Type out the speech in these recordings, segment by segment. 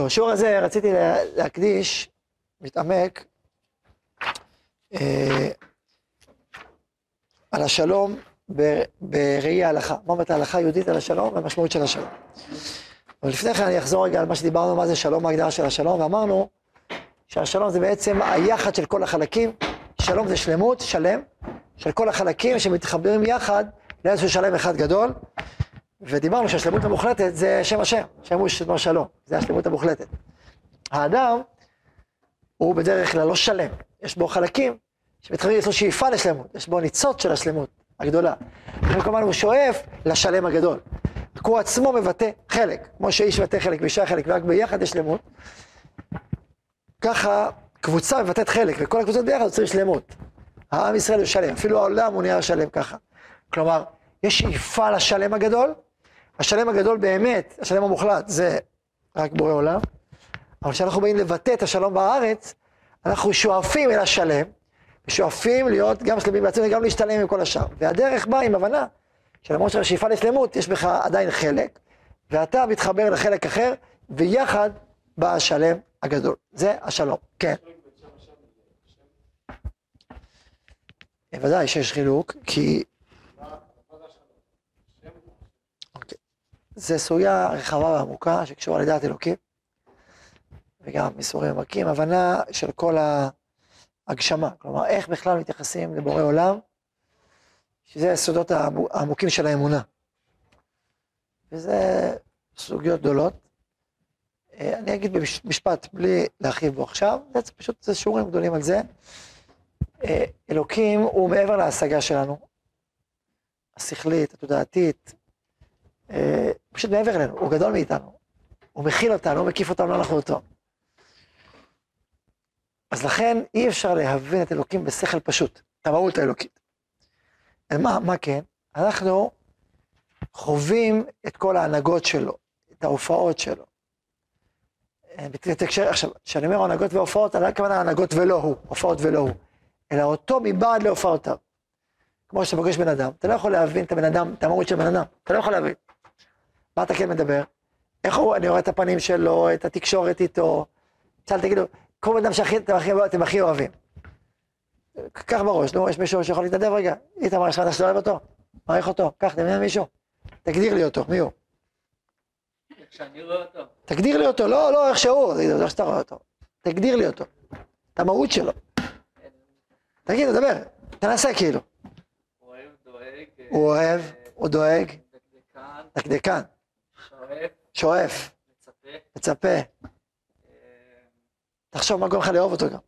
טוב, בשיעור הזה רציתי לה- להקדיש, להתעמק, אה, על השלום בראי ההלכה. מה אומרת ההלכה היהודית על השלום והמשמעות של השלום. אבל לפני כן אני אחזור רגע על מה שדיברנו, מה זה שלום, ההגדרה של השלום, ואמרנו שהשלום זה בעצם היחד של כל החלקים, שלום זה שלמות, שלם, של כל החלקים שמתחברים יחד לאיזשהו שלם אחד גדול, ודיברנו שהשלמות המוחלטת זה שם השם, שם הוא שמו שלום, זה השלמות המוחלטת. האדם הוא בדרך כלל לא שלם, יש בו חלקים שמתחברים, יש לו שאיפה לשלמות, יש בו ניצוץ של השלמות הגדולה. לכן כמובן הוא שואף לשלם הגדול. הוא עצמו מבטא חלק, כמו שאיש מבטא חלק ואישה חלק, ורק ביחד יש שלמות. ככה קבוצה מבטאת חלק, וכל הקבוצות ביחד יוצרים שלמות. העם ישראל הוא שלם, אפילו העולם הוא נהיה שלם ככה. כלומר, יש שאיפה לשלם הגדול, השלם הגדול באמת, השלם המוחלט, זה רק בורא עולם, אבל כשאנחנו באים לבטא את השלום בארץ, אנחנו שואפים אל השלם, ושואפים להיות גם שלמים בעצמנו וגם להשתלם עם כל השאר. והדרך באה עם הבנה שלמרות שהשאיפה לשלמות, יש בך עדיין חלק, ואתה מתחבר לחלק אחר, ויחד בא השלם הגדול. זה השלום, כן. בוודאי שיש חילוק, כי... זה סוגיה רחבה ועמוקה שקשורה לדעת אלוקים, וגם מסורים עמקים, הבנה של כל ההגשמה, כלומר איך בכלל מתייחסים לבורא עולם, שזה הסודות העמו- העמוקים של האמונה. וזה סוגיות גדולות. אה, אני אגיד במשפט, בלי להרחיב בו עכשיו, זה פשוט, זה שיעורים גדולים על זה. אה, אלוקים הוא מעבר להשגה שלנו, השכלית, התודעתית, פשוט מעבר אלינו, הוא גדול מאיתנו. הוא מכיל אותנו, הוא מקיף אותנו, אנחנו אותו. אז לכן אי אפשר להבין את אלוקים בשכל פשוט, את המהות האלוקית. מה, מה כן? אנחנו חווים את כל ההנהגות שלו, את ההופעות שלו. אה, בתקשר, עכשיו, כשאני אומר הנהגות והופעות, אני לא מתכוון הנהגות ולא הוא, הופעות ולא הוא, אלא אותו מבעד להופעותיו. כמו שאתה פוגש בן אדם, אתה לא יכול להבין את הבן אדם, את המהות של בן אדם, אתה לא יכול להבין. מה אתה כן מדבר? איך הוא, אני רואה את הפנים שלו, את התקשורת איתו, צה"ל תגידו, כל בן אדם שאתם הכי, אוהבים. קח בראש, נו, יש מישהו שיכול להתנדב רגע, איתמר, יש לך אתה שאתה אוהב אותו, מעריך אותו, קח, תמנה מישהו, תגדיר לי אותו, מי הוא? תגדיר לי אותו, לא, לא איך שהוא, תגיד, איך שאתה רואה אותו. תגדיר לי אותו, את המהות שלו. תגיד, תדבר, תנסה כאילו. הוא אוהב, דואג, הוא אוהב, אה, הוא דואג, דקדקן, שואף, שואף, מצפה, מצפה. אה, תחשוב מה גורם לך לאהוב אותו גם.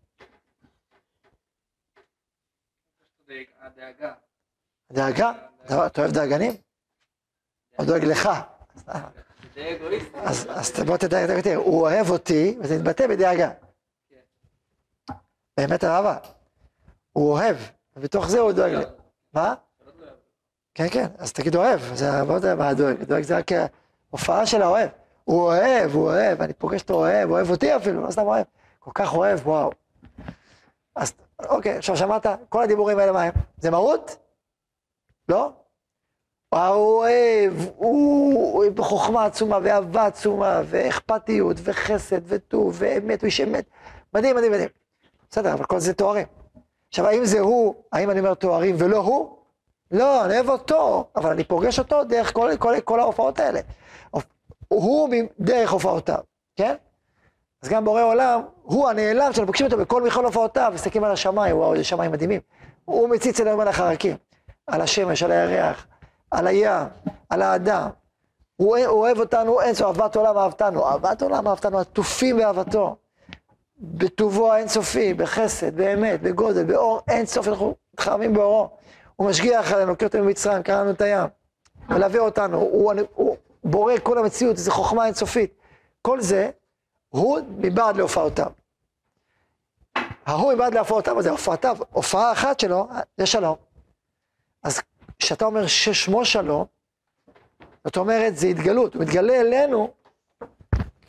הדאגה. דאגה, אתה אוהב דאגנים? הוא דואג לך. אז בוא יותר, יותר. הוא אוהב אותי, וזה מתבטא בדאגה. באמת אהבה. הוא אוהב, ובתוך זה הוא דואג לי. מה? כן, כן, אז תגיד אוהב, זה הרבה יותר מה דואג, דואג זה רק הופעה של האוהב. הוא אוהב, הוא אוהב, אני פוגש אותו אוהב, אוהב אותי אפילו, לא סתם אוהב. כל כך אוהב, וואו. אז אוקיי, עכשיו שמעת? כל הדיבורים האלה מה הם? זה מהות? לא? הוא אוהב, הוא הוא בחוכמה עצומה, ואהבה עצומה, ואכפתיות, וחסד, וטוב, ואמת, הוא איש אמת. מדהים, מדהים, מדהים. בסדר, אבל כל זה תוארים. עכשיו, האם זה הוא, האם אני אומר תוארים ולא הוא? לא, אני אוהב אותו, אבל אני פוגש אותו דרך כל, כל, כל ההופעות האלה. הוא דרך הופעותיו, כן? אז גם בורא עולם, הוא הנעלם שאנחנו פוגשים אותו בכל מכלול הופעותיו, מסתכלים על השמיים, וואו, איזה שמיים מדהימים. הוא מציץ אלינו מלך הרקים, על השמש, על הירח, על הים, על האדם. הוא הוא אוהב אותנו, אין סוף, אהבת עולם אהבתנו, אהבת עולם אהבתנו, עטופים באהבתו. בטובו האינסופי, בחסד, באמת, בגודל, באור אינסוף, אנחנו מתחרמים באורו. הוא משגיח עלינו, קראת ממצרים, קרא לנו את הים, מלווה אותנו, הוא, הוא בורא כל המציאות, זו חוכמה אינסופית. כל זה, הוא מבעד להופעותיו. ההוא מבעד להופעותיו, זה הופעתיו, הופעה אחת שלו, זה שלום. אז כשאתה אומר ששמו שלום, זאת אומרת, זה התגלות, הוא מתגלה אלינו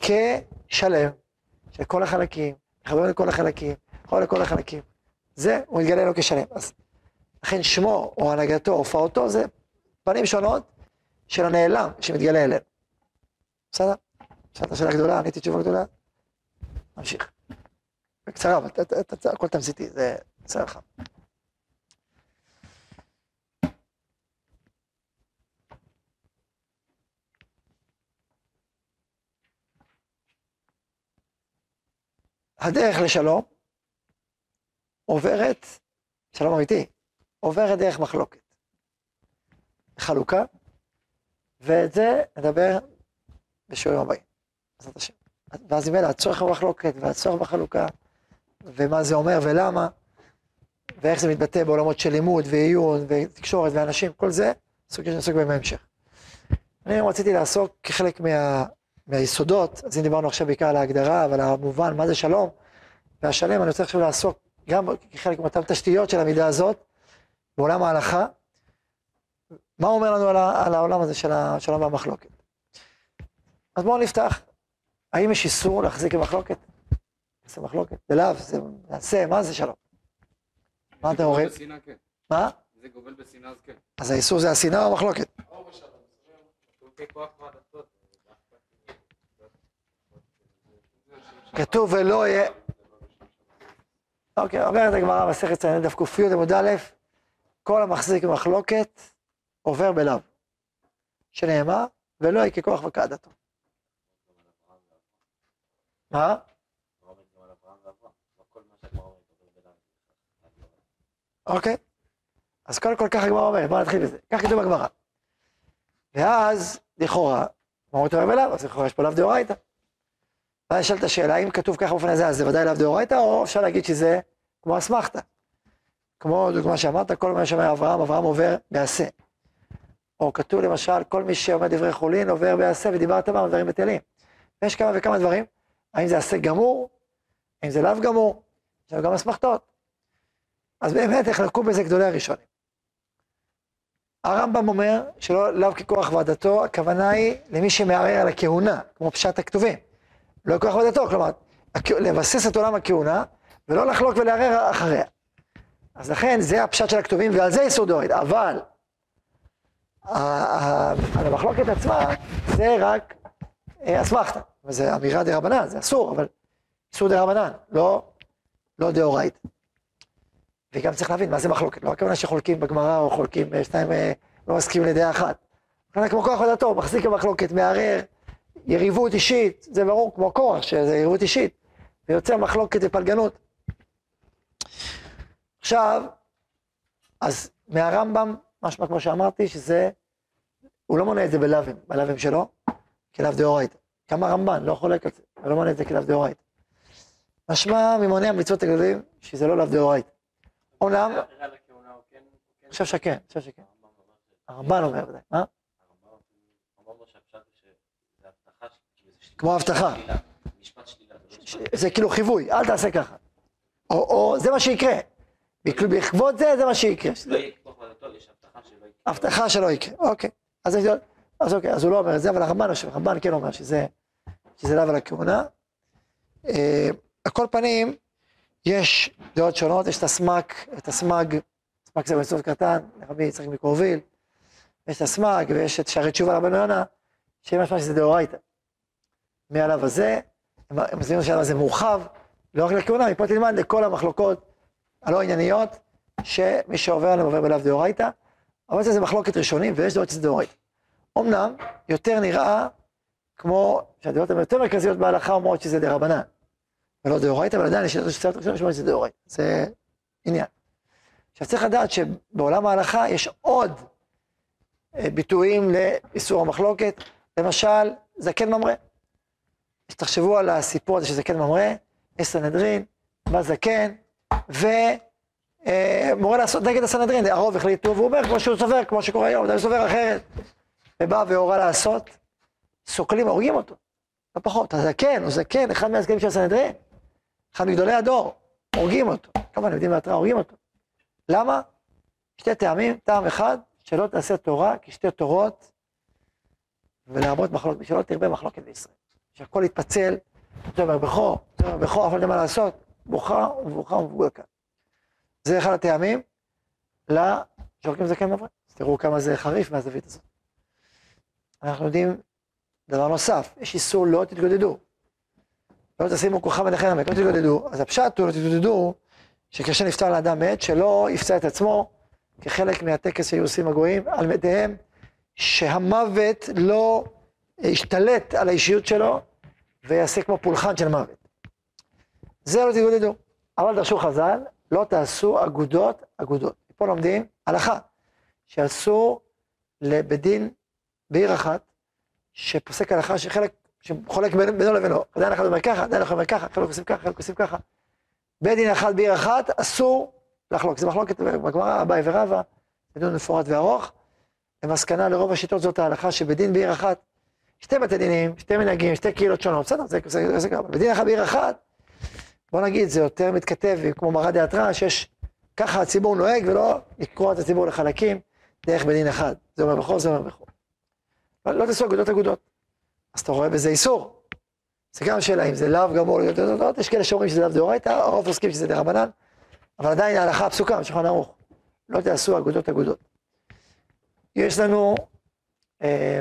כשלם, של כל החלקים, מחבר לכל החלקים, יכול לכל החלקים. זה, הוא מתגלה אלינו כשלם. אז לכן שמו או הנהגתו, הופעתו, זה פנים שונות של הנעלם שמתגלה אלינו. בסדר? שאלת שאלה גדולה, עניתי תשובה גדולה. נמשיך. בקצרה, אבל הכל תמציתי, זה בסדר לך. הדרך לשלום עוברת, שלום אמיתי, עוברת דרך מחלוקת. חלוקה, ואת זה נדבר בשיעורים הבאים, בעזרת השם. ואז ממילא הצורך במחלוקת והצורך בחלוקה, ומה זה אומר ולמה, ואיך זה מתבטא בעולמות של לימוד ועיון ותקשורת ואנשים, כל זה, סוג שנעסוק בהם בהמשך. אני רציתי לעסוק כחלק מה, מהיסודות, אז אם דיברנו עכשיו בעיקר על ההגדרה ועל המובן, מה זה שלום, והשלם, אני רוצה עכשיו לעסוק גם כחלק מאותן תשתיות של המידה הזאת, בעולם ההלכה, מה אומר לנו על, ה, על העולם הזה של השלום והמחלוקת. אז בואו נפתח, האם יש איסור להחזיק במחלוקת? זה מחלוקת, זה לאו, זה נעשה, מה זה שלום? מה אתם אומרים? כן. מה? זה גובל בשנאה, אז כן. אז האיסור זה השנאה או המחלוקת? כתוב ולא יהיה... אוקיי, אומרת הגמרא מסכת ציינים דף ק"י עמוד א', כל המחזיק במחלוקת עובר בלאו. שנאמר, ולא יהיה ככוח וקעדתו. מה? אוקיי. אז קודם כל ככה הגמרא אומרת, בוא נתחיל בזה. כך כתוב בגמרא. ואז, לכאורה, אומרת אומר בלאו? אז לכאורה יש פה לאו דאורייתא. ואז נשאלת השאלה, האם כתוב ככה באופן הזה, אז זה ודאי לאו דאורייתא, או אפשר להגיד שזה כמו אסמכתא. כמו דוגמה שאמרת, כל מה שאומר אברהם, אברהם עובר בעשה. או כתוב למשל, כל מי שאומר דברי חולין עובר בעשה ודיברת בם דברים בטלים. יש כמה וכמה דברים, האם זה עשה גמור, האם זה לאו גמור, יש לנו גם אסמכתות. אז באמת נחלקו בזה גדולי הראשונים. הרמב"ם אומר שלא לאו ככוח ועדתו, הכוונה היא למי שמערער על הכהונה, כמו פשט הכתובים. לא כוח ועדתו, כלומר, לבסס את עולם הכהונה, ולא לחלוק ולערער אחריה. אז לכן זה הפשט של הכתובים, ועל זה איסור דאורייתא. אבל על המחלוקת עצמה, זה רק אה, אסמכתא. וזה אמירה דה רבנן, זה אסור, אבל איסור דה רבנן, לא, לא דאורייתא. וגם צריך להבין מה זה מחלוקת, לא הכוונה שחולקים בגמרא או חולקים, אה, שניים אה, לא מסכימים לדעה אחת. הכוונה כמו כוח ודתו, מחזיק במחלוקת, מערער, יריבות אישית, זה ברור כמו כוח, שזה יריבות אישית, ויוצר מחלוקת ופלגנות. עכשיו, אז מהרמב"ם, משמע כמו שאמרתי, שזה, הוא לא מונה את זה בלאווים, בלאווים שלו, כלאו דאורייתא. גם הרמב"ן לא חולק על זה, הוא לא מונה את זה כלאו דאורייתא. משמע ממוני המצוות הגדולים, שזה לא לאו דאורייתא. אומנם, אני חושב שכן, אני חושב שכן. הרמב"ן אומר ודאי, מה? כמו הבטחה. ש- זה כאילו חיווי, אל תעשה ככה. או, או זה מה שיקרה. בעק- בעקבות זה, זה מה שיקרה. לא יהיה כוח ועדתו, יש הבטחה שלא יקרה. אוקיי. אז, אז אוקיי, אז הוא לא אומר את זה, אבל הרמב"ן יושב, הרמב"ן כן אומר שזה, שזה לאו על הכהונה. אה, על כל פנים, יש דעות שונות, יש את הסמ"ק, את הסמ"ג, סמ"ג זה במצוות קטן, רבי יצחק מקורביל, יש את הסמ"ג ויש את שערי תשובה לרבנו יונה, שיהיה משמע שזה דאורייתא. מהלאו הזה, הם מסבירים שהלאו הזה מורחב, לא רק לכהונה, מפה תלמד לכל המחלוקות הלא ענייניות, שמי שעובר עליהם עובר בלאו דאורייתא, אבל זה מחלוקת ראשונים, ויש דעות שזה דאורייתא. אמנם, יותר נראה כמו שהדעות הן יותר מרכזיות בהלכה אומרות שזה דרבנן, ולא דאורייתא, אבל עדיין יש דעות ראשונים שאומרות שזה דאורייתא. זה עניין. עכשיו צריך לדעת שבעולם ההלכה יש עוד אה, ביטויים לאיסור המחלוקת, למשל, זקן ממרא. תחשבו על הסיפור הזה של זקן ממרא, יש בא זקן, ומורה לעשות נגד הסנהדרין, הרוב החליטו, והוא אומר כמו שהוא סובר, כמו שקורה היום, הוא סובר אחרת. ובא והורה לעשות, סוקלים, הורגים אותו. לא פחות, הזקן, הוא זקן, אחד מהזקנים של הסנהדרין, אחד מגדולי הדור, הורגים אותו. כמובן, יודעים מהתראה, הורגים אותו. למה? שתי טעמים, טעם אחד, שלא תעשה תורה כשתי תורות, ולהרבות מחלוקת, שלא תרבה מחלוקת בישראל. שהכל יתפצל, זה אומר בכור, זה אומר בכור, לא יודע מה לעשות, בוכה ובוכה ומבוגר כאן. זה אחד הטעמים לשורקים זקן מברק. אז תראו כמה זה חריף מהזווית הזאת. אנחנו יודעים דבר נוסף, יש איסור לא תתגודדו. לא תשימו כוכב עליכם עמק, לא תתגודדו. אז הפשט הוא לא תתגודדו, שכאשר נפטר לאדם מת, שלא יפצע את עצמו, כחלק מהטקס שהיו עושים הגויים, על מתיהם, שהמוות לא ישתלט על האישיות שלו, ויעשה כמו פולחן של מוות. זה לא תתגודדו. אבל דרשו חז"ל, לא תעשו אגודות אגודות. פה לומדים הלכה, שאסור לבית דין בעיר אחת, שפוסק הלכה שחלק, שחולק בין- בינו לבינו. דיין אחד אומר ככה, דיין אחד אומר ככה, חלק עושים ככה, חלק עושים ככה. בית דין אחד בעיר אחת, אסור לחלוק. זה מחלוקת בגמרא, אביי ורבא, זה דיון מפורט וארוך. למסקנה לרוב השיטות זאת ההלכה שבדין בעיר אחת, שתי בתי דינים, שתי מנהגים, שתי קהילות שונות, בסדר, זה, זה, זה גם, בדין אחד בעיר אחת, בוא נגיד, זה יותר מתכתב כמו מרא דאתרא, שיש, ככה הציבור נוהג ולא לקרוע את הציבור לחלקים דרך בדין אחד. זה אומר בכל, זה אומר בכל. לא, לא תעשו אגודות אגודות. אז אתה רואה בזה איסור. זה גם שאלה אם זה לאו גמור להיות אגודות, יש כאלה שאומרים שזה לאו דאורייתא, הרוב עוסקים שזה דרבנן, אבל עדיין ההלכה הפסוקה בשולחן ערוך. לא תעשו אגודות אגודות. יש לנו, אה,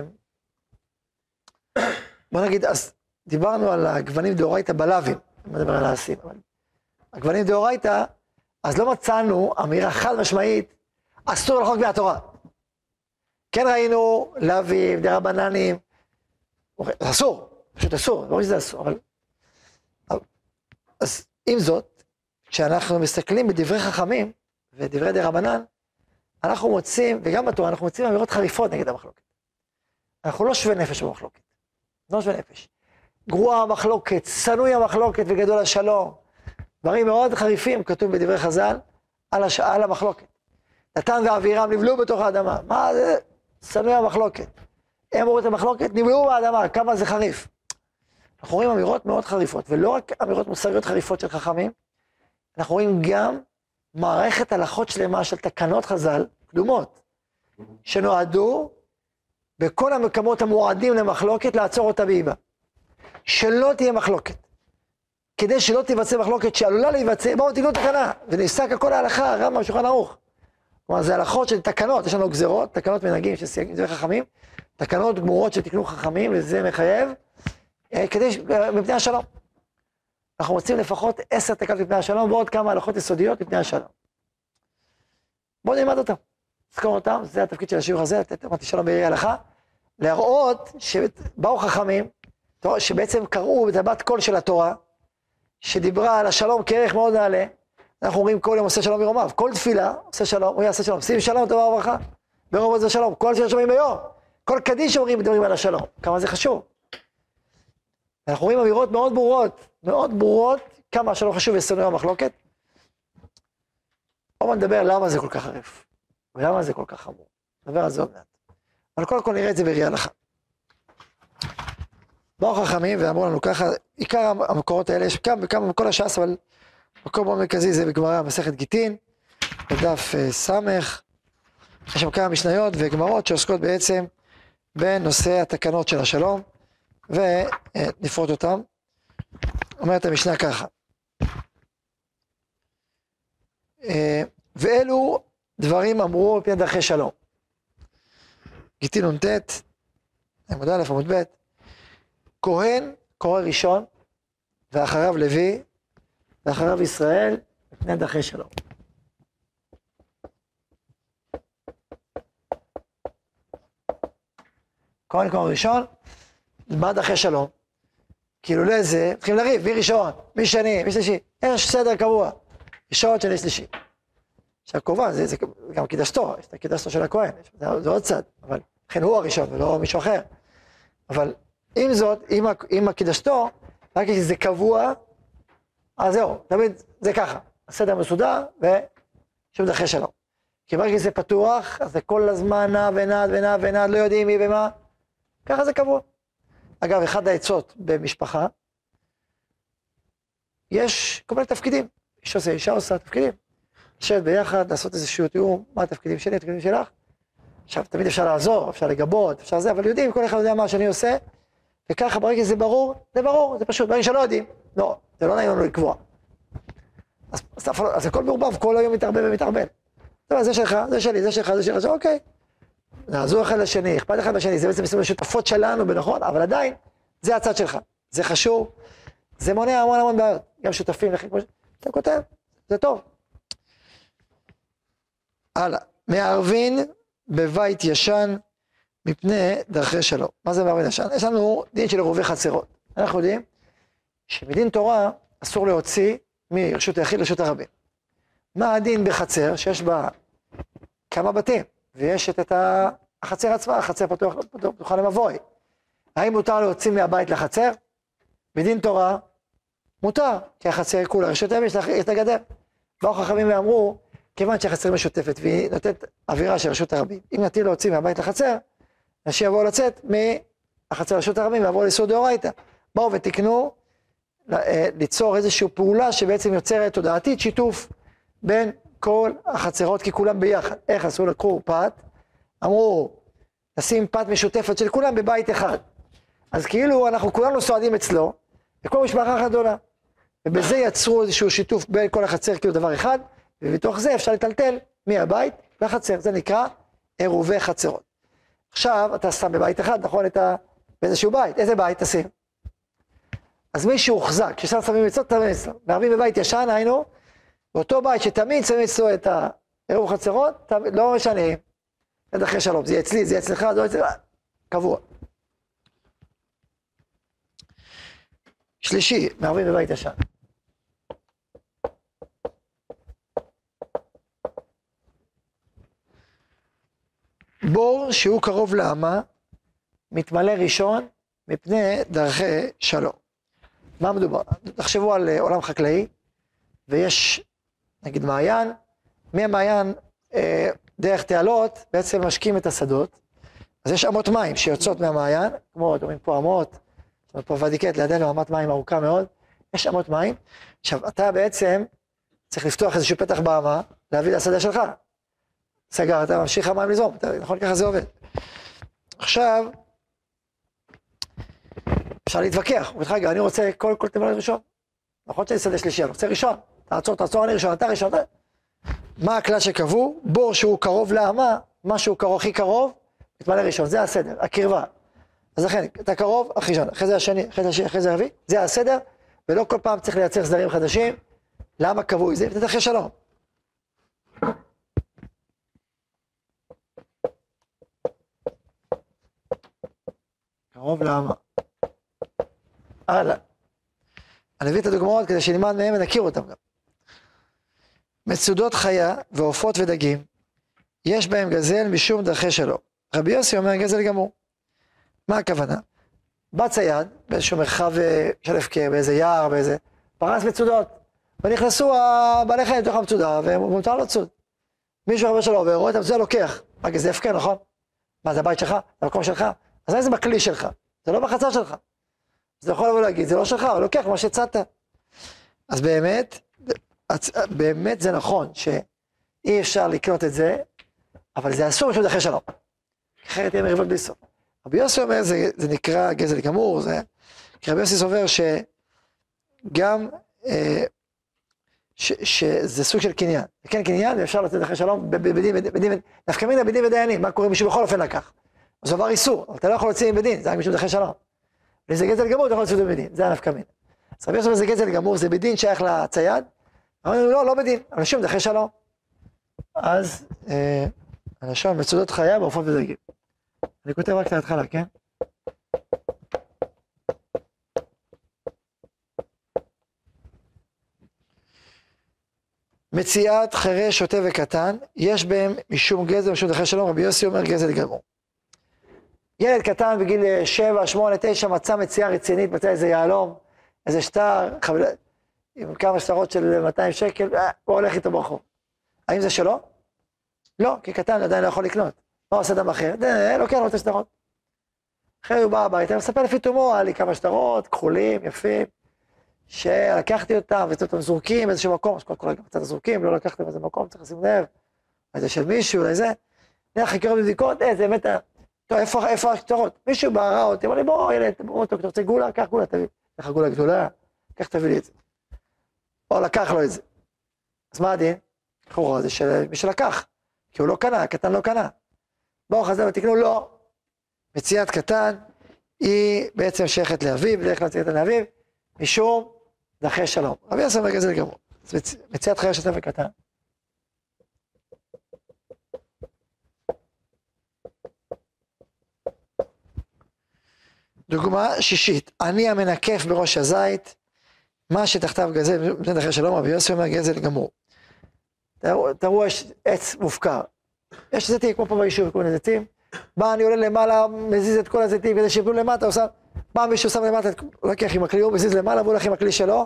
בוא נגיד, אז דיברנו על הגוונים דאורייתא בלאווים, אני מדבר על העשים, אבל הגוונים דאורייתא, אז לא מצאנו אמירה חד משמעית, אסור לחוק מהתורה. כן ראינו לאווים, דרבננים, זה אסור, פשוט אסור, לא אומרים שזה אסור, אבל... אז עם זאת, כשאנחנו מסתכלים בדברי חכמים ודברי דרבנן, אנחנו מוצאים, וגם בתורה אנחנו מוצאים אמירות חריפות נגד המחלוקת. אנחנו לא שווי נפש במחלוקת, לא שווי נפש. גרועה המחלוקת, שנואי המחלוקת וגדול השלום. דברים מאוד חריפים כתוב בדברי חז"ל על, הש... על המחלוקת. נתן ואבירם נבלעו בתוך האדמה. מה זה? שנואי המחלוקת. הם רואים את המחלוקת, נבלעו באדמה, כמה זה חריף. אנחנו רואים אמירות מאוד חריפות, ולא רק אמירות מוסריות חריפות של חכמים, אנחנו רואים גם מערכת הלכות שלמה של תקנות חז"ל, קדומות, שנועדו בכל המקומות המועדים למחלוקת לעצור אותה באיבה. שלא תהיה מחלוקת. כדי שלא תיווצר מחלוקת שעלולה להיווצר, בואו תקנו תקנה, ונפסק הכל ההלכה, רמב"ם, שולחן ערוך. כלומר, זה הלכות של תקנות, יש לנו גזרות, תקנות מנהגים של סייגים חכמים, תקנות גמורות שתקנו חכמים, וזה מחייב, אה, כדי, אה, מפני השלום. אנחנו מוצאים לפחות עשר תקנות מפני השלום, ועוד כמה הלכות יסודיות מפני השלום. בואו נלמד אותם, נזכור אותם, זה התפקיד של השיעור הזה, לתת, אמרתי שלום בעירי הלכה, להראות שבאו חכמים, שבעצם קראו את הבת קול של התורה, שדיברה על השלום כערך מאוד נעלה, אנחנו אומרים כל יום עושה שלום מרומיו, כל תפילה עושה שלום, הוא יעשה שלום, שים שלום טובה וברכה, ברוב זה שלום, כל שלום שומעים ביום, כל קדיש אומרים מדברים על השלום, כמה זה חשוב. אנחנו רואים אמירות מאוד ברורות, מאוד ברורות, כמה השלום חשוב ושנוא המחלוקת. בואו נדבר למה זה כל כך חריף, ולמה זה כל כך חמור, נדבר על זה עוד מעט. אבל קודם כל נראה את זה בראי הלכה. באו חכמים ואמרו לנו ככה, עיקר המקורות האלה, יש כמה וכמה מכל הש"ס, אבל מקור מאוד מרכזי זה בגמרא, מסכת גיטין, בדף אה, ס', יש שם כמה משניות וגמרות שעוסקות בעצם בנושא התקנות של השלום, ונפרוט אותם. אומרת המשנה ככה, אה, ואלו דברים אמרו מפני דרכי שלום. גיטין נ"ט, עמוד א', עמוד ב', כהן קורא ראשון, ואחריו לוי, ואחריו ישראל, מפני דרכי שלום. כהן קורא ראשון, מה דרכי שלום? כאילו לזה, צריכים לריב, מי ראשון, מי שני, מי שלישי, יש סדר קבוע, ראשון, שני, שלישי. עכשיו כמובן, זה, זה גם קידשתו, יש את הקידשתו של הכהן, זה, זה עוד צד, אבל לכן הוא הראשון ולא מישהו אחר. אבל עם זאת, עם, עם הקידשתו, רק כשזה קבוע, אז זהו, תמיד זה ככה, הסדר מסודר ושום דרכי שלום. כי ברגע שזה פתוח, אז זה כל הזמן נע ונד ונע ונד, לא יודעים מי ומה, ככה זה קבוע. אגב, אחד העצות במשפחה, יש כל מיני תפקידים. איש עושה, אישה עושה תפקידים. לשבת ביחד, לעשות איזשהו תיאום, מה התפקידים שלי, התפקידים שלך. עכשיו, תמיד אפשר לעזור, אפשר לגבות, אפשר זה, אבל יודעים, כל אחד יודע מה שאני עושה, וככה ברגע שזה ברור, זה ברור, זה פשוט, ברגע שלא יודעים, לא, זה לא נעים לנו לקבוע. אז, אז, אז הכל מעורבב, כל היום מתערבב ומתערבב. טוב, זה שלך, זה שלי, זה שלך, זה שלך, זה אוקיי. נעזור אחד לשני, אכפת אחד לשני, זה בעצם מסוים שותפות שלנו בנכון, אבל עדיין, זה הצד שלך. זה חשוב, זה מונע המון המון בעיות. גם שותפים לכם, כמו ש... אתה כותב, זה טוב. הלאה. מערבין בבית ישן מפני דרכי שלום. מה זה מערבין ישן? יש לנו דין של עירובי חצרות. אנחנו יודעים שמדין תורה אסור להוציא מרשות היחיד לרשות הרבים. מה הדין בחצר שיש בה כמה בתים, ויש את, את החצר עצמה, החצר פתוח, פתוח, פתוחה למבוי. האם מותר להוציא מהבית לחצר? בדין תורה, מותר, כי החצר היא כולה רשות היחיד, יש את הגדר. באו חכמים ואמרו, כיוון שהחצר משותפת והיא נותנת אווירה של רשות הרבים, אם נטיל להוציא מהבית לחצר, אנשים יבואו לצאת מהחצר לרשות הרבים ויעברו לאיסור דאורייתא. באו ותיקנו אה, ליצור איזושהי פעולה שבעצם יוצרת תודעתית שיתוף בין כל החצרות, כי כולם ביחד. איך עשו? לקחו פת, אמרו, נשים פת משותפת של כולם בבית אחד. אז כאילו אנחנו כולנו סועדים אצלו, וכל משפחה אחת גדולה. ובזה יצרו איזשהו שיתוף בין כל החצר כאילו דבר אחד, ובתוך זה אפשר לטלטל מהבית לחצר. זה נקרא עירובי חצרות. עכשיו אתה שם בבית אחד, נכון? את ה... באיזשהו בית. איזה בית תשים? אז מי שהוחזק, כששם שמים אצלו, תמים אצלו. מערבים בבית ישן, היינו, באותו בית שתמיד שמים אצלו את העירוב חצרות, לא משנה, עד אחרי שלום, זה יהיה אצלי, זה יהיה אצלך, זה לא אצלך, קבוע. שלישי, מערבים בבית ישן. בור שהוא קרוב לאמה, מתמלא ראשון מפני דרכי שלום. מה מדובר? תחשבו על אה, עולם חקלאי, ויש נגיד מעיין, מהמעיין אה, דרך תעלות בעצם משקים את השדות, אז יש אמות מים שיוצאות מהמעיין, כמו, אתם רואים פה אמות, פה ודיקט לידינו אמת מים ארוכה מאוד, יש אמות מים, עכשיו אתה בעצם צריך לפתוח איזשהו פתח באמה, להביא לשדה שלך, סגרת, ממשיך המים לזרום, נכון ככה זה עובד. עכשיו, אפשר להתווכח, אומרים לך, רגע, אני רוצה כל כל תמלא ראשון. נכון שאני שדה שלישי, אני רוצה ראשון. תעצור, תעצור, אני ראשון, אתה ראשון. מה הכלל שקבעו? בור שהוא קרוב לאמה, מה שהוא קרוב, הכי קרוב, מתמלא ראשון, זה הסדר, הקרבה. אז לכן, אתה קרוב, הכי ראשון, אחרי זה השני, אחרי זה השני, אחרי זה הרביעי, זה הסדר, ולא כל פעם צריך לייצר סדרים חדשים. למה קבעו את זה? אחרי שלום. קרוב לאמה. הלאה. אני מביא את הדוגמאות כדי שנלמד מהם ונכיר אותם גם. מצודות חיה ועופות ודגים, יש בהם גזל משום דרכי שלום. רבי יוסי אומר גזל גמור. מה הכוונה? בא צייד באיזשהו מרחב אה, של הפקר, באיזה יער, באיזה... פרס מצודות. ונכנסו הבעלי חיים לתוך המצודה, ומותר לצוד. מישהו הרבה שלו עובר, רואה את המצודה, לוקח. רגע, זה הפקר, נכון? מה, זה הבית שלך? זה המקום שלך? אז זה בכלי שלך, זה לא בחצר שלך. אז אתה יכול לבוא להגיד, זה לא שלך, הוא לוקח מה שהצעת. אז באמת, באמת זה נכון שאי אפשר לקנות את זה, אבל זה אסור בשביל אחרי שלום. אחרת יהיה מריבות בלי סוף. רבי יוסי אומר, זה, זה נקרא גזל גמור, זה... כי רבי יוסי סובר שגם, אה, ש, שזה סוג של קניין. כן קניין, ואפשר לתת אחרי שלום בדין, נפקא מינה בדין ודיינים, מה קורה אם מישהו בכל אופן לקח? אז עבר איסור, אבל אתה לא יכול להוציא בדין, זה רק משום דרכי שלום. ואם זה גזל גמור, אתה יכול להוציא אותו בדין, זה הנפקא מינה. אז רבי אומר, זה גזל גמור, זה בדין שייך לצייד, אמרנו, לא, לא בדין, שום דרכי שלום. אז אה, הלשון מצודות חיה בעופות ודגים. אני כותב רק את ההתחלה, כן? מציאת חירש, שוטה וקטן, יש בהם משום גזל ומשום דרכי שלום, רבי יוסי אומר גזל גמור. ילד קטן בגיל 7, 8, 9 מצא מציאה רצינית, מצא איזה יהלום, איזה שטר, חבילה, עם כמה שטרות של 200 שקל, אה, הוא הולך איתו ברחוב. האם זה שלו? לא, כי קטן עדיין לא יכול לקנות. מה עושה אדם אחר? אה, לוקח לו את השטרות. אחרי הוא בא הביתה, מספר לפי תומו, היה לי כמה שטרות, כחולים, יפים, שלקחתי אותם, וצריך אותם זרוקים באיזשהו מקום, שכל כולם גם קצת זרוקים, לא לקחתם איזה מקום, צריך לשים לב, איזה של מישהו, אולי זה. נלך חקירות ובדיקות, אה, זה באמת, טוב, איפה, איפה השטרות? מישהו ראה אותי, אמר לי, בוא, ילד, בוא, אתה רוצה גולה? קח גולה, תביא. קח גולה גדולה, קח תביא לי את זה. או לקח לו את זה. אז מה הדין? לכאורה זה של מי שלקח, כי הוא לא קנה, הקטן לא קנה. באו חז"ל ותקנו, לא. מציאת קטן היא בעצם שייכת לאביו, בדרך כלל מציאת לאביו, משום דרכי שלום. רבי יוסף אומר זה לגמרי. אז מצ- מציאת חיי שוטף וקטן. דוגמה שישית, אני המנקף בראש הזית, מה שתחתיו גזל בני דרכי שלום, רבי יוסף אומר גזל גמור. תראו, יש עץ מופקר. יש זיתים, כמו פה ביישוב, כל מיני זיתים. בא, אני עולה למעלה, מזיז את כל הזיתים כדי שיפלו למטה, שם, בא מישהו שם למטה, לוקח עם הכלי, הוא מזיז למעלה, והוא הולך עם הכלי שלו,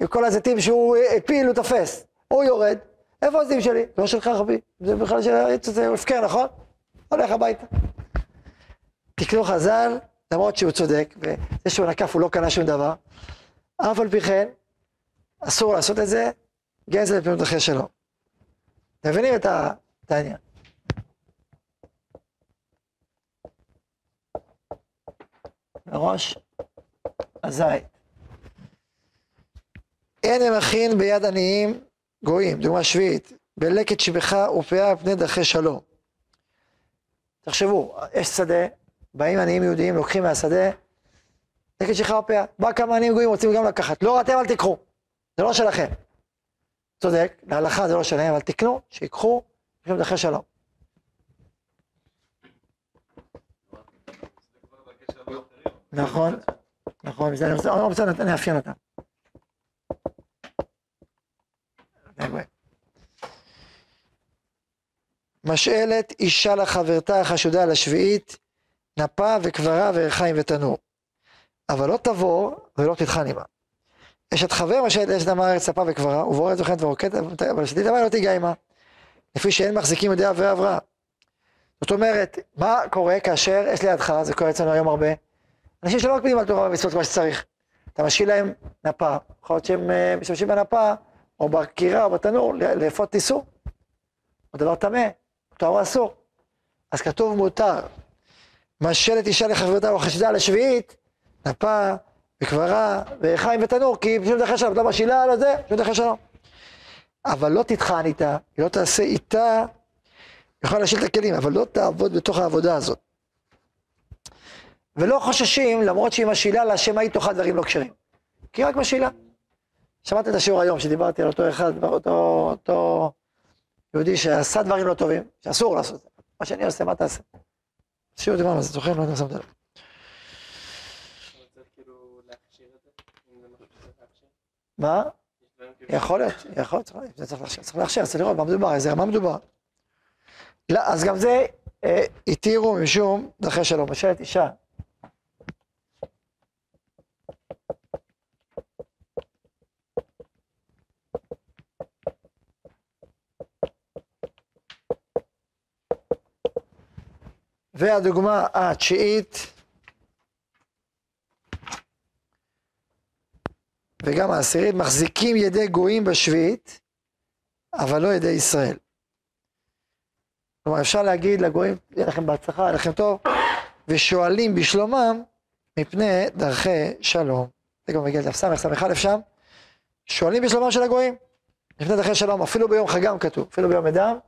עם כל הזיתים שהוא הפיל, הוא תופס. הוא יורד, איפה הזיתים שלי? לא שלך, רבי. זה בכלל של העץ הזה, הוא הפקר, נכון? הולך הביתה. תקנו חז"ל, למרות שהוא צודק, וזה שהוא נקף הוא לא קנה שום דבר, אף על פי כן, אסור לעשות את זה, גזל לפעמים דרכי שלום. אתם מבינים את העניין? בראש הזית. אין המכין ביד עניים גויים, דוגמה שביעית, בלקט שבך ופאה פני דרכי שלום. תחשבו, יש שדה, באים עניים יהודיים, לוקחים מהשדה, לקט שבך ופאה. בא כמה עניים גויים, רוצים גם לקחת. לא, אתם אל תיקחו, זה לא שלכם. צודק, להלכה זה לא שלהם, אבל תקנו, שיקחו, לפני דרכי שלום. נכון, נכון, זה אני רוצה, אני רוצה לאפיין אותם. חבר'ה. משאלת אישה לחברתה החשודה על השביעית, נפה וקברה ורחיים ותנור. אבל לא תבוא ולא תטחן עמה. אשת חבר משאלת אשת עם הארץ נפה וקברה, ובוררת זוכנת ורוקדת, אבל שתית עמה לא תיגע עמה. לפי שאין מחזיקים ידי אב ואברהם. זאת אומרת, מה קורה כאשר יש לידך, זה קורה אצלנו היום הרבה, אנשים שלא מקפידים על תורה ומצוות כמו שצריך. אתה משאיל להם נפה, יכול להיות שהם אה, משתמשים בנפה, או בקירה או בתנור, לאפות איסור. או דבר טמא, מותר או אסור. אז כתוב מותר. משלת אישה לחברתה או חשדה לשביעית, נפה וקברה וחיים ותנור, כי פשוט דרכי שלום, אתה משאילה על זה, פשוט דרכי שלום. אבל לא תטחן איתה, היא לא תעשה איתה, היא יכולה להשאיל את הכלים, אבל לא תעבוד בתוך העבודה הזאת. ולא חוששים, למרות שהיא משאילה לה, שמא היא תאכל דברים לא כשרים. כי היא רק משאילה. שמעת את השיעור היום, שדיברתי על אותו אחד, אותו, אותו יהודי שעשה דברים לא טובים, שאסור לעשות. מה שאני עושה, מה תעשה? שיעור דיברנו על זה, זוכר? לא יודע אם שמת לב. מה? יכול להיות, יכול להיות, צריך- להכשיר, צריך להכשיר, צריך לראות מה מדובר, איזה רמה מדובר. לא, אז גם זה אה, התירו משום דרכי שלום, משלת אישה. והדוגמה התשיעית, וגם העשירית, מחזיקים ידי גויים בשביעית, אבל לא ידי ישראל. כלומר, אפשר להגיד לגויים, יהיה לכם בהצלחה, יהיה לכם טוב, ושואלים בשלומם מפני דרכי שלום. זה גם מגיע לדף סמך, סמך א' שם, שואלים בשלומם של הגויים, מפני דרכי שלום, אפילו ביום חגם כתוב, אפילו ביום אדם?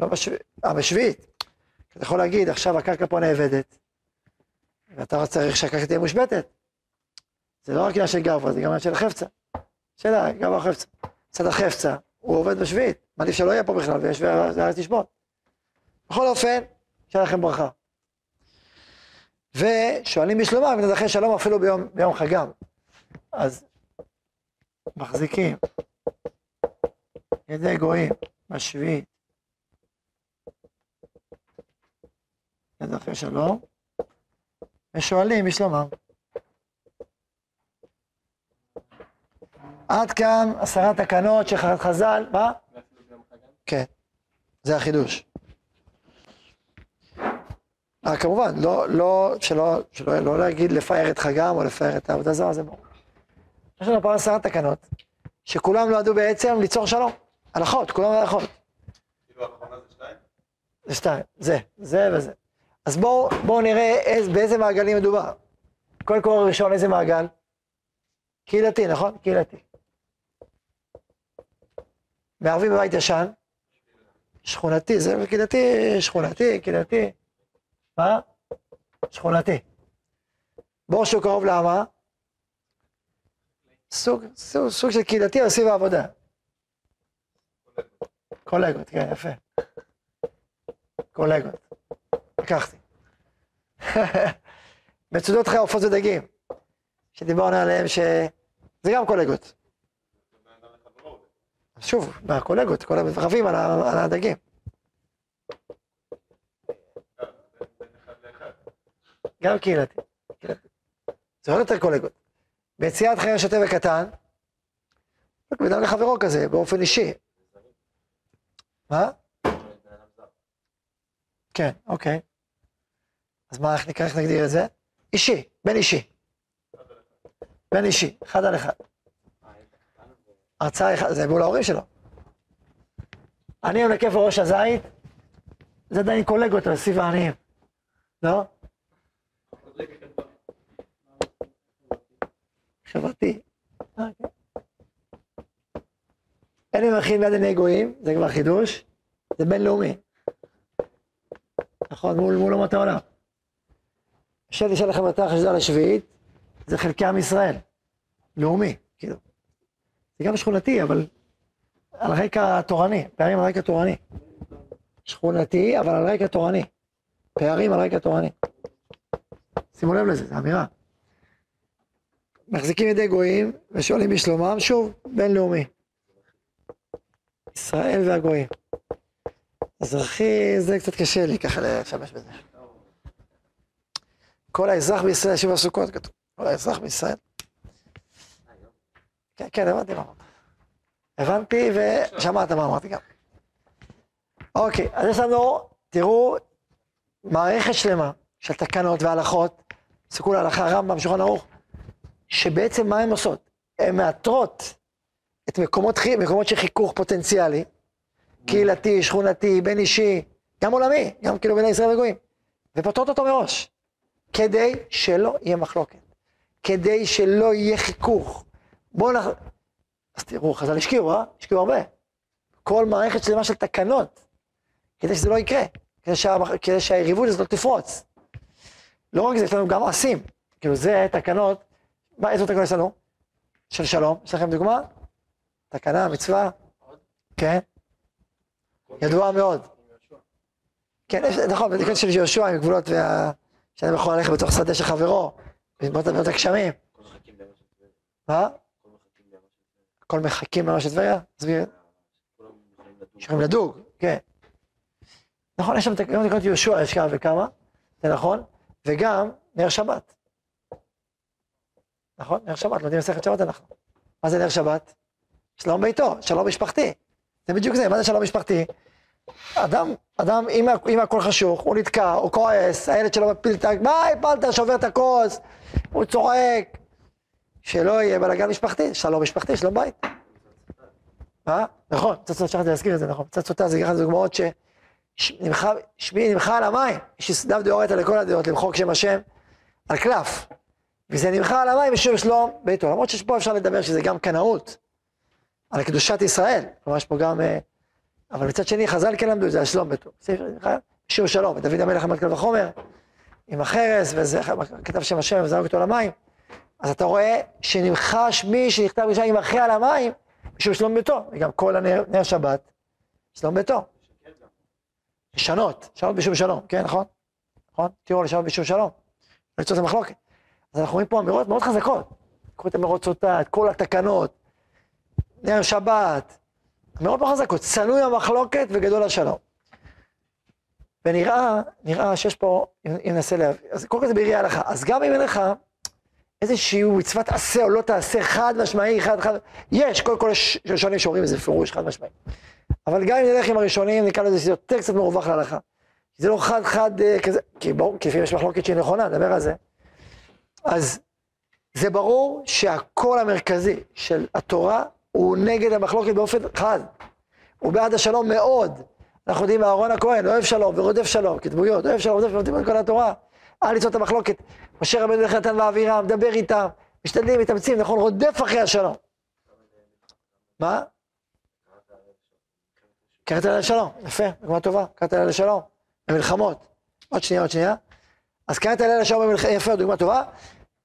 לא בשביעית, אה, בשביעית. אתה יכול להגיד, עכשיו הקרקע פה נאבדת, ואתה צריך שהקרקע תהיה מושבתת. זה לא רק עניין של גברא, זה גם עניין של חפצה. שאלה, גברא או חפצה. צד החפצה, הוא עובד בשביעית, מעדיף שלא יהיה פה בכלל, ויש והארץ תשבות. בכל אופן, שיהיה לכם ברכה. ושואלים בשלומם, אם נדחה שלום אפילו ביום, ביום חגם. אז מחזיקים ידי גויים בשביעית, נדחה שלום, ושואלים בשלומם. עד כאן עשרה תקנות של חז"ל, מה? כן, זה החידוש. אה, כמובן, לא, לא, שלא, שלא לא להגיד לפאר את חגם או לפאר את העבודה זרה, זה ברור. יש לנו פה עשרה תקנות, שכולם נועדו בעצם ליצור שלום. הלכות, כולם הלכות. כאילו האחרונה זה שתיים? זה שתיים, זה, זה וזה. אז בואו בואו נראה איז, באיזה מעגלים מדובר. קודם כל ראשון, איזה מעגל? קהילתי, נכון? קהילתי. מערבים בבית ישן, שכונתי, זה קהילתי, שכונתי, קהילתי. מה? שכונתי. בור שהוא קרוב לאמה, סוג, סוג, סוג של קהילתי אבל סביב העבודה. קולגות, כן, יפה. קולגות. לקחתי. מצודות חי עופות ודגים, שדיברנו עליהם ש... זה גם קולגות. שוב, מהקולגות, קולגות רבים על, על הדגים. גם קהילתי. זה עוד יותר קולגות. ביציאת חיי שוטה וקטן, בן אדם לחברו כזה, באופן אישי. מה? כן, אוקיי. אז מה, איך נקרא, איך נגדיר את זה? אישי, בין אישי. בין אישי, אחד על אחד. הרצאה אחת, זה מול ההורים שלו. אני המקף בראש הזית, זה עדיין קולגות על סביב העניים. לא? חברתי. אוקיי. אין לי מכין ביד עיני גויים, זה כבר חידוש, זה בינלאומי. נכון, מול אומות העולם. השם תשאל לכם בתר חשדה לשביעית, זה חלקי עם ישראל. לאומי, כאילו. זה גם שכונתי, אבל על רקע תורני, פערים על רקע תורני. שכונתי, אבל על רקע תורני. פערים על רקע תורני. שימו לב לזה, זו אמירה. מחזיקים ידי גויים ושואלים בשלומם, שוב, בינלאומי. ישראל והגויים. אזרחי, זה קצת קשה לי ככה להשתמש בזה. כל האזרח בישראל ישיב בסוכות, כתוב. כל האזרח בישראל. כן, כן, הבנתי מה אמרת. הבנתי ושמעת מה אמרתי גם. אוקיי, אז יש לנו, תראו, מערכת שלמה של תקנות והלכות, תסתכלו להלכה רמב"ם, שולחן ערוך, שבעצם מה הן עושות? הן מאתרות את מקומות, מקומות של חיכוך פוטנציאלי, קהילתי, שכונתי, בין אישי, גם עולמי, גם כאילו בין ישראל וגויים, ופותרות אותו מראש, כדי שלא יהיה מחלוקת, כדי שלא יהיה חיכוך. בואו נח... אז תראו, חז"ל השקיעו, אה? השקיעו הרבה. כל מערכת שלמה של תקנות, כדי שזה לא יקרה, כדי, שה... כדי שהיריבות הזאת לא תפרוץ. לא רק זה, יש לנו גם מעשים. כאילו זה תקנות, מה, איזה תקנות יש לנו? של שלום, יש לכם דוגמה? תקנה, מצווה? כן, ידועה מאוד. כן, נכון, בתקנות של יהושע עם גבולות וה... שאדם יכול ללכת בתוך שדה של חברו, באותה הגשמים. מה? הכל מחכים למה של טבריה? תסביר. שיכולים לדוג, כן. נכון, יש שם גם תקנות יהושע, יש כמה וכמה, זה נכון, וגם נר שבת. נכון? נר שבת, לומדים מסכת שבת אנחנו. מה זה נר שבת? שלום ביתו, שלום משפחתי. זה בדיוק זה, מה זה שלום משפחתי? אדם, אדם, אם, אם הכל חשוך, הוא נתקע, הוא כועס, הילד שלו מפיל את ה... מה הפלת, שובר את הכוס, הוא צועק. שלא יהיה בלאגן משפחתי, שלום משפחתי, שלום בית. מה? נכון, קצת שכחתי להזכיר את זה, נכון. קצת סוטה זה אחת הדוגמאות שנמחה, שמי נמחה על המים, דף דאורייתא לכל הדעות, למחוק שם השם על קלף. וזה נמחה על המים בשביל שלום ביתו, למרות שפה אפשר לדבר שזה גם קנאות, על קדושת ישראל, כלומר יש פה גם, אה, אבל מצד שני חז"ל כן למדו את זה על שלום ביתו, ספר נמחה, שיר שלום, ודוד המלך עמד קל וחומר, עם החרס, וזה כתב שם השם וזרק אותו למים, אז אתה רואה שנמחש מי שנכתב ראשון ימחה על המים, בשביל שלום ביתו, וגם כל הנר נר שבת, שלום ביתו. לשנות, לשנות בשום שלום, כן, נכון? נכון? תראו לשנות בשום שלום. לא את המחלוקת. אז אנחנו רואים פה אמירות מאוד חזקות. קחו את אמירות סוטה, את כל התקנות, נר שבת, אמירות מאוד חזקות, צנוי המחלוקת וגדול השלום. ונראה, נראה שיש פה, אם ננסה להביא, אז קודם כל זה בראי ההלכה. אז גם אם אין לך איזושהי מצוות עשה או לא תעשה חד משמעי, חד חד, יש, קודם כל יש ראשונים שאומרים איזה פירוש חד משמעי. אבל גם אם נלך עם הראשונים, נקרא לזה שזה יותר קצת מרווח להלכה. זה לא חד חד אה, כזה, כי ברור, כי לפעמים יש מחלוקת שהיא נכונה, נדבר על זה. אז זה ברור שהקול המרכזי של התורה הוא נגד המחלוקת באופן חד. הוא בעד השלום מאוד. אנחנו יודעים מאהרון הכהן, אוהב שלום ורודף שלום, כדמויות, אוהב שלום, רודף שלום, כל התורה. אל ליצור את המחלוקת. משה רבנו הולך נתן ואבירם, מדבר איתם, משתדלים, מתאמצים, נכון, רודף אחרי השלום. מה? קראת לה לשלום, יפה, דוגמה טובה, קראת לה לשלום, במלחמות. עוד שנייה, עוד שנייה. אז קראת לה לשלום יפה, דוגמה טובה.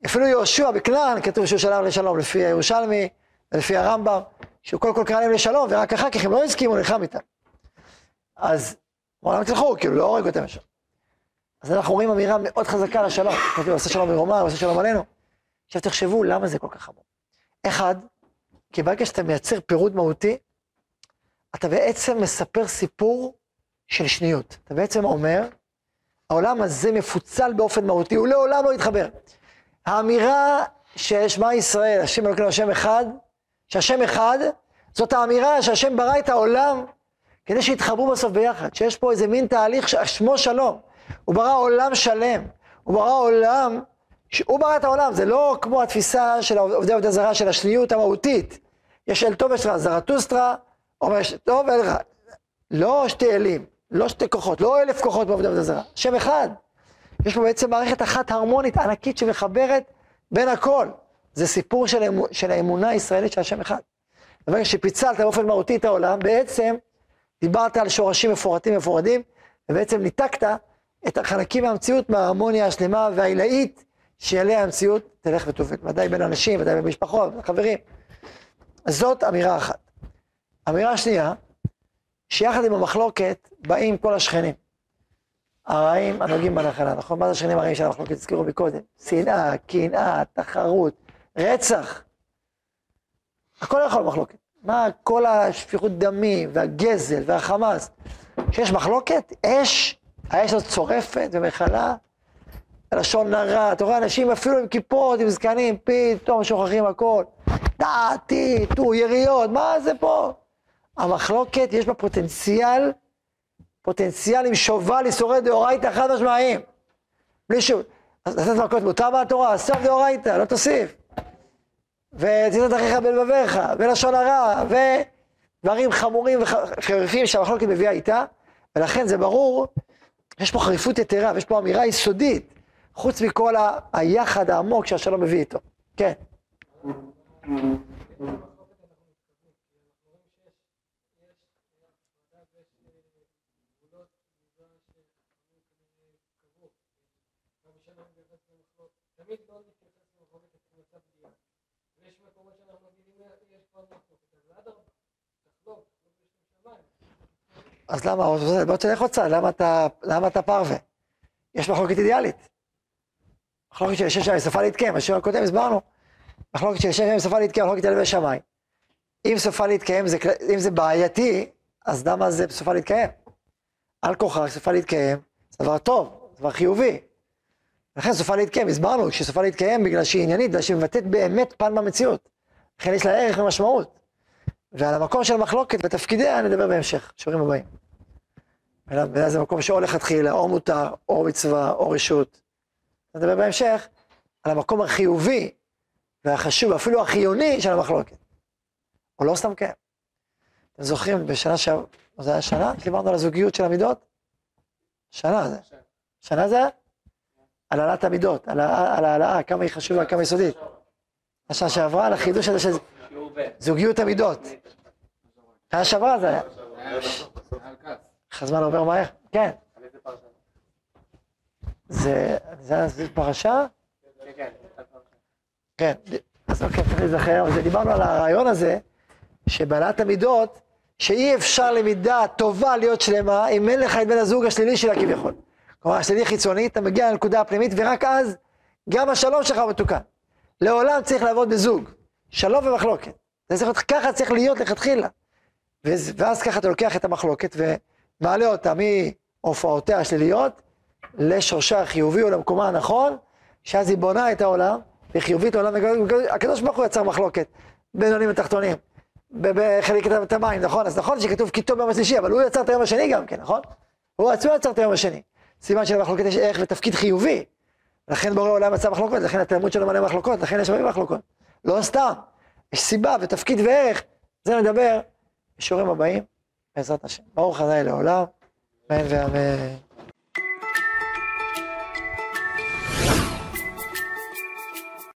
אפילו יהושע בכנען כתוב שהוא שלח לשלום, לפי הירושלמי ולפי הרמב"ם, שהוא קודם כל קרא להם לשלום, ורק אחר כך הם לא הסכימו, נלחם איתם. אז, אמרו להם תלכו, כאילו, לא הורג אותם שם. אז אנחנו רואים אמירה מאוד חזקה לשלום. כתוב, עושה שלום מרומא, עושה שלום עלינו. עכשיו תחשבו, למה זה כל כך חמור? אחד, כי ברגע שאתה מייצר פירוד מהותי, אתה בעצם מספר סיפור של שניות. אתה בעצם אומר, העולם הזה מפוצל באופן מהותי, הוא לעולם לא יתחבר. האמירה ששמע ישראל, השם אלוקינו השם אחד, שהשם אחד, זאת האמירה שהשם ברא את העולם כדי שיתחברו בסוף ביחד, שיש פה איזה מין תהליך ששמו שלום. הוא ברא עולם שלם, הוא ברא עולם, הוא ברא את העולם, זה לא כמו התפיסה של עובדי עובדי זרה של השניות המהותית. יש אל טוב ויש רע, זרטוסטרה אומר יש טוב ואל רע. לא שתי אלים, לא שתי כוחות, לא אלף כוחות בעובדי עובדי זרה, שם אחד. יש פה בעצם מערכת אחת הרמונית ענקית שמחברת בין הכל. זה סיפור של, אמ, של האמונה הישראלית של השם אחד. ברגע שפיצלת באופן מהותי את העולם, בעצם דיברת על שורשים מפורטים מפורדים, ובעצם ניתקת את החלקים מהמציאות מההרמוניה השלמה והעילאית שעליה המציאות תלך ותובל. ודאי בין אנשים, ודאי בין משפחות, חברים. אז זאת אמירה אחת. אמירה שנייה, שיחד עם המחלוקת באים כל השכנים. הרעים הנוגעים בנחלה, נכון? מה זה השכנים הרעים של המחלוקת? הזכירו מקודם. שנאה, קנאה, תחרות, רצח. הכל יכול במחלוקת. מה כל השפיכות דמים והגזל והחמאס? כשיש מחלוקת, אש, האש הזאת צורפת ומכלה, לשון הרע, אתה רואה אנשים אפילו עם כיפות, עם זקנים, פתאום שוכחים הכל. דעתי, טו, יריות, מה זה פה? המחלוקת, יש בה פוטנציאל, פוטנציאל עם שובל איסורי דאורייתא חד משמעיים. בלי. אז לתת מכות מותר בתורה, סוף דאורייתא, לא תוסיף. ותזאת אחיך בלבביך, ולשון הרע, ודברים חמורים וחריפים שהמחלוקת מביאה איתה, ולכן זה ברור, יש פה חריפות יתרה, ויש פה אמירה יסודית, חוץ מכל ה- היחד העמוק שהשלום מביא איתו. כן. אז למה, בוא תלך צעד, למה אתה, למה אתה פרווה? יש מחלוקת אידיאלית. מחלוקת של שש שמים סופה להתקיים, בשיעור הקודם הסברנו. מחלוקת של שש שמים סופה להתקיים, מחלוקת ידי שמיים. אם סופה להתקיים, זה, אם זה בעייתי, אז למה זה סופה להתקיים? על כוחה, סופה להתקיים, זה דבר טוב, זה דבר חיובי. לכן סופה להתקיים, הסברנו שסופה להתקיים בגלל שהיא עניינית, בגלל שהיא מבטאת באמת פן במציאות. לכן יש לה ערך ומשמעות. ועל המקום של המחלוקת ותפקידיה נדבר בהמשך, שיעורים הבאים. ולכן זה מקום שאו לכתחילה, או מותר, או מצווה, או רשות. נדבר בהמשך על המקום החיובי והחשוב, אפילו החיוני של המחלוקת. או לא סתם כן. אתם זוכרים בשנה שעברה, זה היה שנה? דיברנו על הזוגיות של המידות? שנה זה. שנה זה? על העלאת המידות, על העלאה, כמה היא חשובה, כמה יסודית. השנה שעברה, על החידוש הזה של. זוגיות המידות. שנה שעברה זה היה. איך הזמן עובר מהר? כן. זה, זה, זה פרשה? כן, אז אוקיי, צריך להיזכר, אבל דיברנו על הרעיון הזה, שבעלת המידות, שאי אפשר למידה טובה להיות שלמה, אם אין לך את בן הזוג השלילי שלה כביכול. כלומר, השלילי חיצוני, אתה מגיע לנקודה הפנימית, ורק אז גם השלום שלך מתוקן. לעולם צריך לעבוד בזוג, שלום ומחלוקת. זה צריך להיות, ככה צריך להיות לכתחילה. ואז, ככה אתה לוקח את המחלוקת ומעלה אותה מהופעותיה השליליות לשורשה החיובי או למקומה הנכון, שאז היא בונה את העולם, והיא חיובית לעולם, הקדוש ברוך הוא יצר מחלוקת בין עולים ותחתונים, בחלק את המים, נכון? אז נכון שכתוב כי טוב ביום השלישי, אבל הוא יצר את היום השני גם כן, נכון? הוא עצמו יצר את היום השני. סימן שלמחלוקת יש ערך ותפקיד חיובי. לכן בורא עולם יצר מחלוקות, לכן התלמוד שלו מלא מחלוקות, לכן יש הרבה מחלוקות. לא סתם, יש סיבה ותפקיד וערך, זה נדבר בשיעורים הבאים, בעזרת השם. ברוך ה' לעולם, אמן ואמן.